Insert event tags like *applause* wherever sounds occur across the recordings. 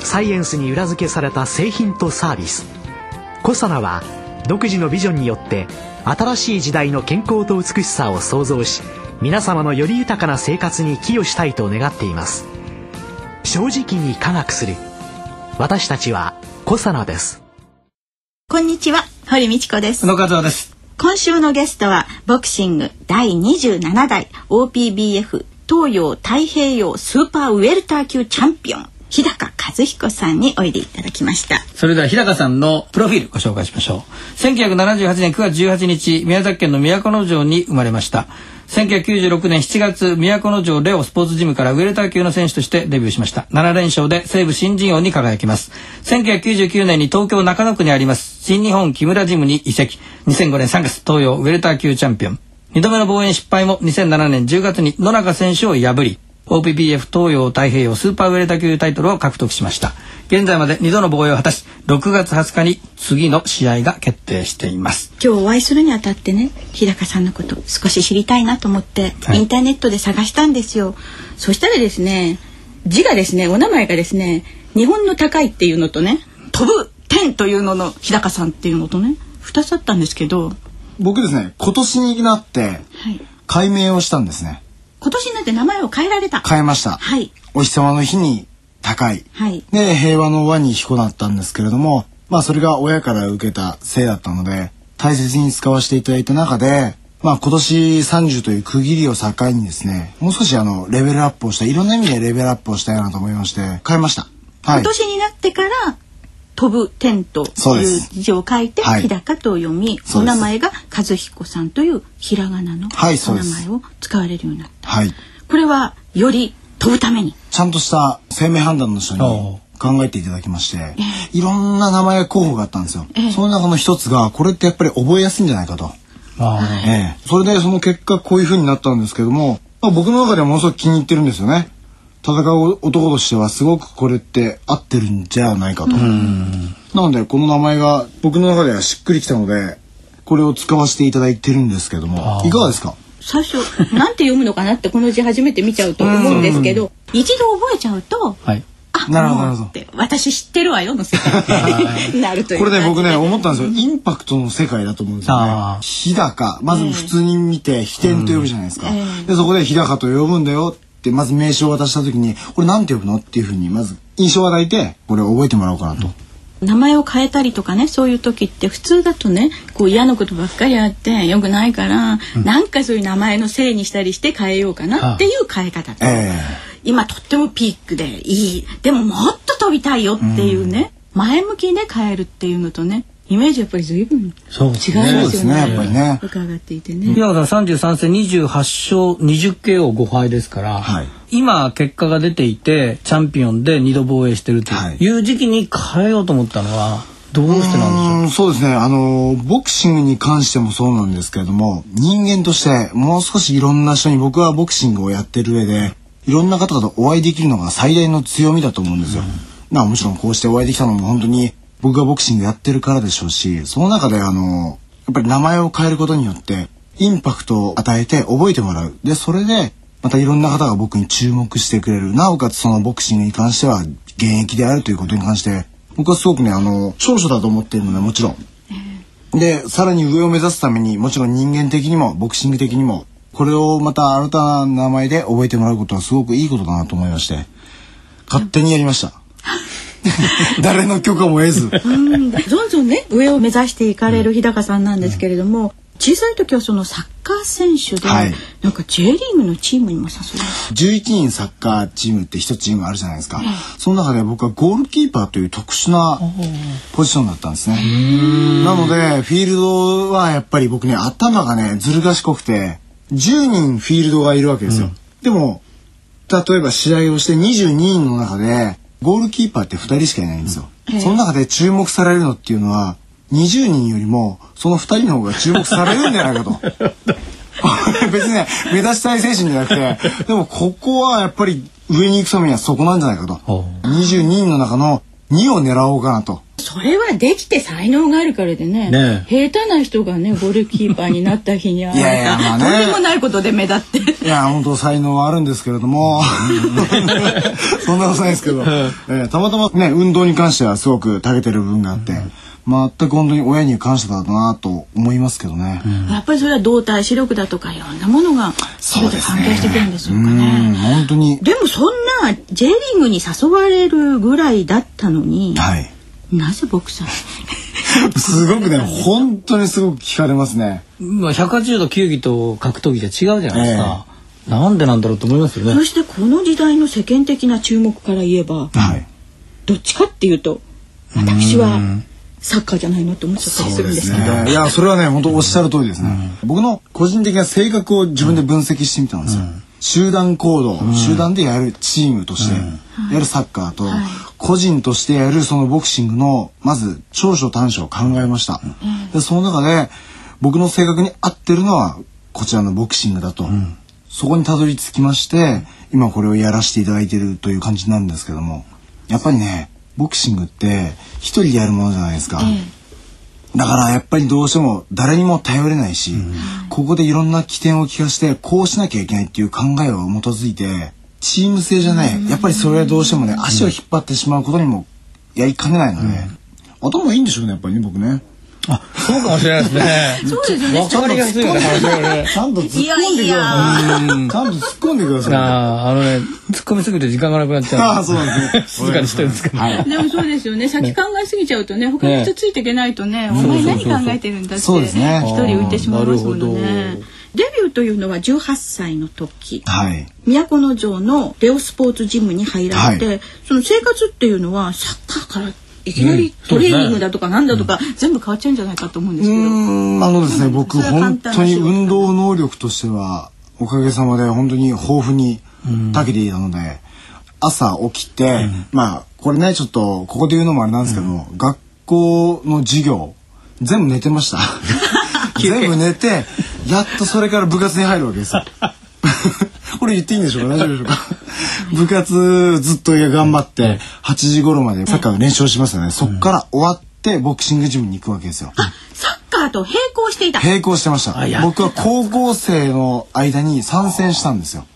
サイエンスに裏付けされた製品とサービス。コサナは独自のビジョンによって新しい時代の健康と美しさを創造し皆様のより豊かな生活に寄与したいと願っています。正直に科学する。私たちはコサナです。こんにちは堀道子です。野和です。今週のゲストはボクシング第27代 OPBF 東洋太平洋スーパーウェルター級チャンピオン日高和彦さんにおいでいただきました。それでは日高さんのプロフィールご紹介しましょう。1978年9月18日宮崎県の都城に生まれました。1996年7月都城レオスポーツジムからウェルター級の選手としてデビューしました。7連勝で西武新人王に輝きます。1999年に東京中野区にあります。新日本木村ジムに移籍。2005年3月東洋ウェルター級チャンピオン。2度目の防衛失敗も2007年10月に野中選手を破り OPPF 東洋太平洋スーパーウェルタ級タイトルを獲得しました。現在まで2度の防衛を果たし6月20日に次の試合が決定しています。今日お会いするにあたってね日高さんのこと少し知りたいなと思って、はい、インターネットで探したんですよ。そしたらですね字がですねお名前がですね日本の高いっていうのとね飛ぶ天というのの日高さんっていうのとね2つあったんですけど。僕ですね今年になって改名をしたんですね、はい今年になって名前を変えられた。変えました。はい。お日様の日に高い。はい。で、平和の輪に彦だったんですけれども、まあそれが親から受けたせいだったので、大切に使わせていただいた中で、まあ今年30という区切りを境にですね、もう少しあの、レベルアップをした、いろんな意味でレベルアップをしたいなと思いまして、変えました。はい。今年になってから、飛ぶ天という字を書いて、日高と読み、お名前が和彦さんというひらがなのお名前を使われるようになった。はい、これはより飛ぶために。ちゃんとした生命判断の人に考えていただきまして、えー、いろんな名前候補があったんですよ。えー、その中の一つが、これってやっぱり覚えやすいんじゃないかと。えー、それでその結果こういうふうになったんですけども、まあ、僕の中ではものすごく気に入ってるんですよね。戦う男としてはすごくこれって合ってるんじゃないかと。なのでこの名前が僕の中ではしっくりきたのでこれを使わせていただいてるんですけどもいかがですか？最初なんて読むのかなってこの字初めて見ちゃうと思うんですけど一度覚えちゃうと、はい、あなるほどなるほど。私知ってるわよの世界 *laughs* なるというこれね僕ね思ったんですよ。インパクトの世界だと思うんですよね。日高。まず普通に見て飛天と呼ぶじゃないですか、えー、でそこで日高と呼ぶんだよってまず名称を渡した時にこれなんて呼ぶのっていうふうにまず印象を与えてこれを覚えてもらおうかなと。名前を変えたりとかねそういう時って普通だとねこう嫌なことばっかりあってよくないから、うん、なんかそういう名前のせいにしたりして変えようかなっていう変え方と、えー、今とってもピークでいい。でももっと飛びたいよっていうね、うん、前向きで変えるっていうのとねイメージやっぱり随分違いますよね。そうね、やっぱりね。伺っていてね。宮川さん33戦28勝 20KO 5敗ですから、はい、今結果が出ていてチャンピオンで2度防衛してるという時期に変えようと思ったのは。どうしてなんでしょう？そうですねあのボクシングに関してもそうなんですけれども人間としてもう少しいろんな人に僕はボクシングをやってる上でいろんな方とお会いできるのが最大の強みだと思うんですよ。うん、まあもちろんこうしてお会いできたのも本当に僕がボクシングやってるからでしょうしその中であのやっぱり名前を変えることによってインパクトを与えて覚えてもらうでそれでまたいろんな方が僕に注目してくれるなおかつそのボクシングに関しては現役であるということに関して僕はすごくねあの長所だと思っているのでもちろん。でさらに上を目指すためにもちろん人間的にもボクシング的にもこれをまた新たな名前で覚えてもらうことはすごくいいことだなと思いまして勝手にやりました。*laughs* *laughs* 誰の許可も得ず。うん。どんどんね上を目指していかれる日高さんなんですけれども、うん、小さい時はそのサッカー選手で、はい、なんか J リーグのチームにも誘われ11人サッカーチームって一チームあるじゃないですか、その中で僕はゴールキーパーという特殊なポジションだったんですね。なのでフィールドはやっぱり僕ね頭がねずる賢くて10人フィールドがいるわけですよ、うん、でも例えば試合をして22人の中でゴールキーパーって2人しかいないんですよ。その中で注目されるのっていうのは20人よりもその2人の方が注目されるんじゃないかと。*laughs* 別にね目指したい精神じゃなくてでもここはやっぱり上に行くためにはそこなんじゃないかと。22人の中の2を狙おうかなと。それはできて才能があるからでね。ね下手な人がねゴールキーパーになった日には *laughs* いやいやまあね。とんでもないことで目立って。いや本当才能はあるんですけれども。*laughs* そんなことないですけど、えーたまたまね運動に関してはすごく長けてる部分があって、全く本当に親に感謝だなと思いますけどね。やっぱりそれは動体視力だとかいろんなものが全て関係してくるんでしょうかうんね。本当に。でもそんな J リーグに誘われるぐらいだったのに、はい。なぜボクサー？*laughs* すごくね本当にすごく聞かれますね。まあ、180度球技と格闘技じゃ違うじゃないですか。なんでなんだろうと思いますよねそ。してこの時代の世間的な注目から言えばはい。どっちかっていうと私はサッカーじゃないのって思っちゃったりするんですけど。ね。いや、それはね、本当おっしゃる通りですね。僕の個人的な性格を自分で分析してみたんですよ。集団行動、集団でやるチームとしてやるサッカーと、個人としてやるそのボクシングの、まず長所短所を考えました。で、その中で、僕の性格に合ってるのは、こちらのボクシングだと。そこにたどり着きまして、今これをやらせていただいているという感じなんですけども、やっぱりね、ボクシングって一人でやるものじゃないですか。だからやっぱりどうしても誰にも頼れないし、ここでいろんな起点を聞かしてこうしなきゃいけないっていう考えを基づいてチーム性じゃないやっぱりそれはどうしてもね足を引っ張ってしまうことにもやりかねないので、頭いいんでしょうねやっぱりね僕ね。あ、そうかもしれないですね。*laughs* そうですよねわかりやすいよね。ちゃんと突っ込んでくだいやいさい。ちゃんと突っ込んでください。あーあのね、突っ込みすぎて時間がなくなっちゃう。*laughs* ああそうなんですね。静かにしてるんですけど。はい。でもそうですよね先考えすぎちゃうとね他の人ついていけないとねお前何考えてるんだってそうですね一人浮いてしまいますものあーなるほねどデビューというのは18歳の時。はい。都城のレオスポーツジムに入られて、はい。その生活っていうのはサッカーからいきなりトレーニングだとかなんだとか、全部変わっちゃうんじゃないかと思うんですうけど。あのですね、僕、本当に運動能力としては、おかげさまで本当に豊富に長けていたので、朝起きて、まあ、これね、ちょっと、ここで言うのもあれなんですけども、学校の授業、全部寝てました。*laughs* 全部寝て、やっとそれから部活に入るわけですよ。*laughs* これ言っていいんでしょうか？大丈夫でしょうか？*laughs* 部活ずっと頑張って8時頃までサッカーの練習をしますよね、そっから終わってボクシングジムに行くわけですよ。サッカーと並行していた。並行してました。僕は高校生の間に参戦したんですよ。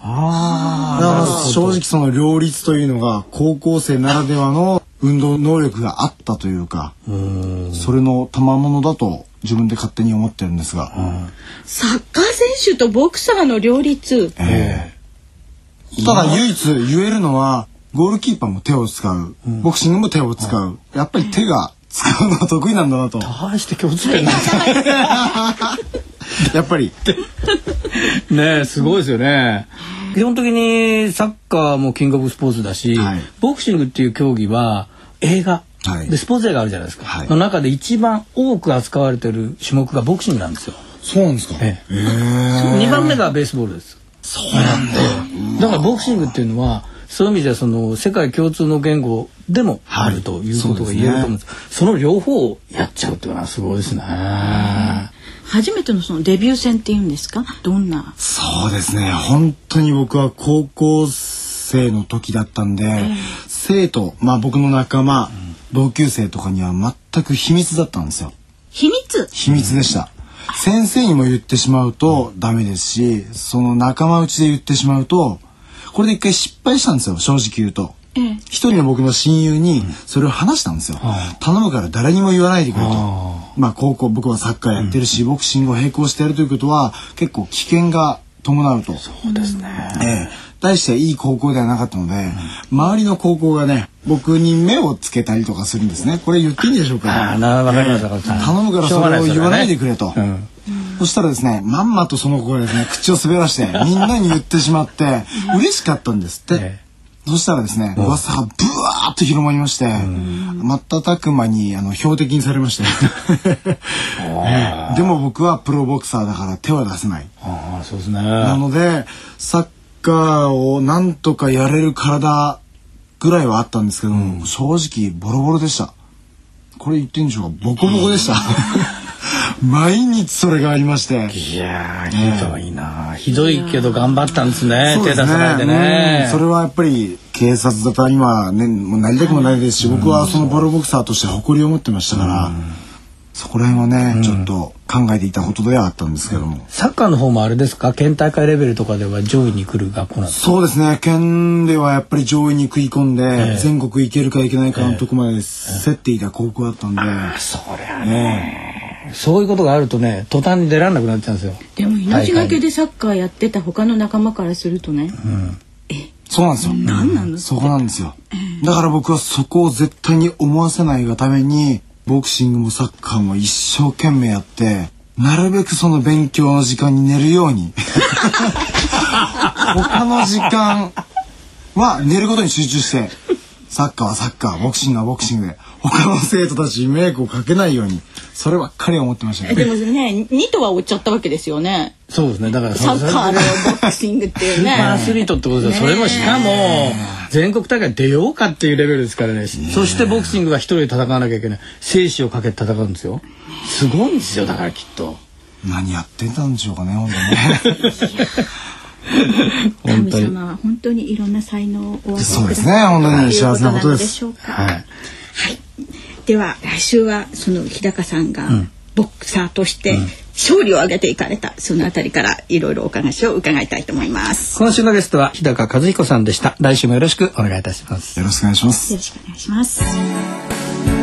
あだから正直その両立というのが高校生ならではの運動能力があったというかそれの賜物だと自分で勝手に思ってるんですが、サッカー選手とボクサーの両立。ええ。ただ唯一言えるのはゴールキーパーも手を使う、ボクシングも手を使う、やっぱり手が使うのが得意なんだなと。大して共通点な。い。*laughs* やっぱり。ねえ、すごいですよね。基本的にサッカーもキングオブスポーツだし、はい。ボクシングっていう競技は映画、はい。でスポーツ映画あるじゃないですか、はい。の中で一番多く扱われてる種目がボクシングなんですよ。そうなんですか？ええ。ええ2番目がベースボールです。そうなんだ。だからボクシングっていうのはそういう意味ではその世界共通の言語でもあるということが言えると思うんです。その両方をやっちゃうっていうのはすごいですね。初めてのそのデビュー戦っていうんですか？どんな？そうですね。本当に僕は高校生の時だったんで、生徒まあ僕の仲間、同級生とかには全く秘密だったんですよ。秘密？秘密でした、先生にも言ってしまうとダメですしその仲間内で言ってしまうとこれで一回失敗したんですよ正直言うと。ええ。一人の僕の親友にそれを話したんですよ、頼むから誰にも言わないでくれと。まあ高校僕はサッカーやってるし、ボクシングを並行してやるということは結構危険が伴うと。そうですね。ええ大していい高校ではなかったので、周りの高校がね僕に目をつけたりとかするんですねこれ言っていいんでしょうか？ああ、かりました。頼むからそれを言わないでくれと。うんそしたらですね、まんまとその子がですね、口を滑らして、みんなに言ってしまって、嬉しかったんですって。えそしたらですね、噂がブワーッと広まりまして、瞬く間にあの標的にされまして。*laughs* でも僕はプロボクサーだから手は出せない。ああ、そうですね。なので、サッカーをなんとかやれる体ぐらいはあったんですけども、正直ボロボロでした。これ言ってんでしょうか？ボコボコでした。*laughs* 毎日それがありまして。いやーひどいな、ひどいけど頑張ったんですねす手出さないでね。うん。それはやっぱり警察だと今ねもうなりたくもないですし、僕はそのプロボクサーとして誇りを持ってましたから、そこら辺はね、ちょっと考えていたことではあったんですけども、サッカーの方もあれですか？県大会レベルとかでは上位に来る学校なんですか？そうですね県ではやっぱり上位に食い込んで、ええ。全国行けるか行けないかのとこまで競っていた高校だったんで、そりゃね、そういうことがあるとね途端に出られなくなっちゃうんですよ。でも命がけでサッカーやってた他の仲間からするとね、そうなんですよ。何なのそこなんですよ。だから僕はそこを絶対に思わせないがために、ボクシングもサッカーも一生懸命やって、なるべくその勉強の時間に寝るように。*laughs* 他の時間は寝ることに集中して、サッカーはサッカー、ボクシングはボクシングで、他の生徒たちに迷惑をかけないように、そればっかり思ってましたね。えでもね2とは追っちゃったわけですよね。そうですね。だからサッカーのボクシングっていうね。スーパーアスリートってことでそれもしかも全国大会出ようかっていうレベルですからね。そしてボクシングは一人で戦わなきゃいけない。生死をかけて戦うんですよ。すごいんですよだ。からきっと。何やってたんでしょうかね、*laughs* 本当にね。本神当に。様は本当にいろんな才能をお与えそうですくださいね本当にという幸せなことです。でしょうかはいでは来週はその日高さんがボクサーとして勝利を挙げていかれたそのあたりからいろいろお話を伺いたいと思います。今週のゲストは日高和彦さんでした来週もよろしくお願いいたしますよろしくお願いしますよ。ろしくお願いします。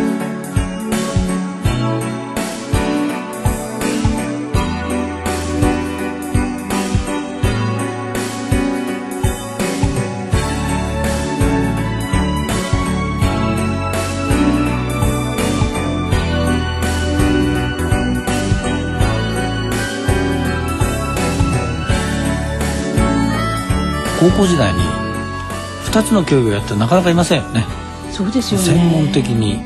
高校時代に2つの競技をやってなかなかいませんよね。そうですよね。専門的に。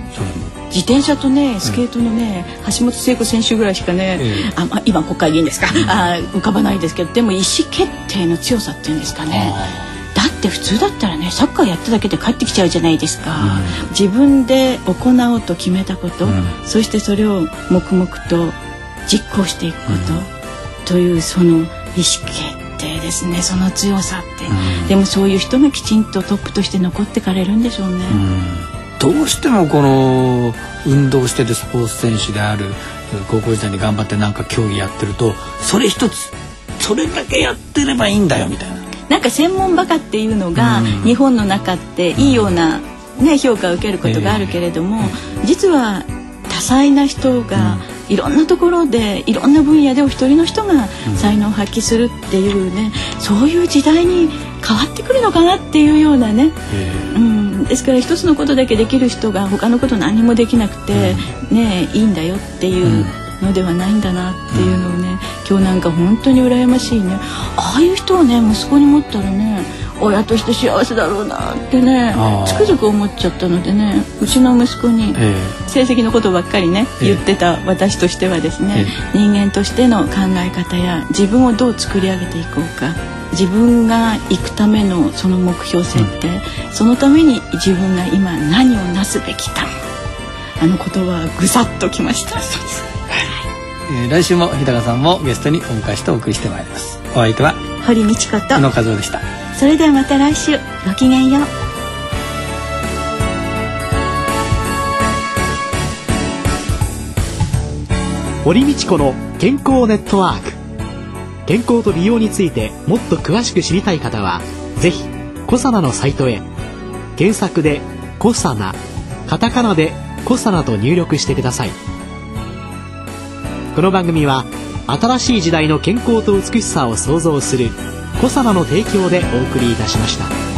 自転車とねスケートのね、橋本聖子選手ぐらいしかね、ええ。あまあ今国会議員ですか、あ浮かばないですけどでも意思決定の強さっていうんですかね。だって普通だったらねサッカーやっただけで帰ってきちゃうじゃないですか、自分で行おうと決めたこと、ん。そしてそれを黙々と実行していくこと、というその意思決定ですね。その強さって、でもそういう人がきちんとトップとして残ってかれるんでしょうね。どうしてもこの運動してるスポーツ選手である高校時代に頑張ってなんか競技やってるとそれ一つそれだけやってればいいんだよみたいな。なんか専門バカっていうのがうん。日本の中っていいような、ね、評価を受けることがあるけれども、実は多彩な人がいろんなところでいろんな分野でお一人の人が才能を発揮するっていうねそういう時代に変わってくるのかなっていうようなね、うん、ですから一つのことだけできる人が他のこと何もできなくて、ねいいんだよっていうのではないんだなっていうのをね今日なんか本当に羨ましいね。ああいう人をね息子に持ったらね親として幸せだろうなってねつくづく思っちゃったのでねうちの息子にえ成績のことばっかりねええ。言ってた私としてはですね人間としての考え方や自分をどう作り上げていこうか自分が行くためのその目標設定、そのために自分が今何をなすべきか。あの言葉はぐさっときました。*laughs* えー来週も日高さんもゲストにお迎えしてお送りしてまいります。お相手は堀道子と宇野和夫でしたそれではまた来週ごきげんよう。堀道子の健康ネットワーク。健康と美容についてもっと詳しく知りたい方はぜひコサナのサイトへ。検索で「コサナ」カタカナで「コサナ」と入力してください。この番組は新しい時代の健康と美しさを創造する小様の提供でお送りいたしました。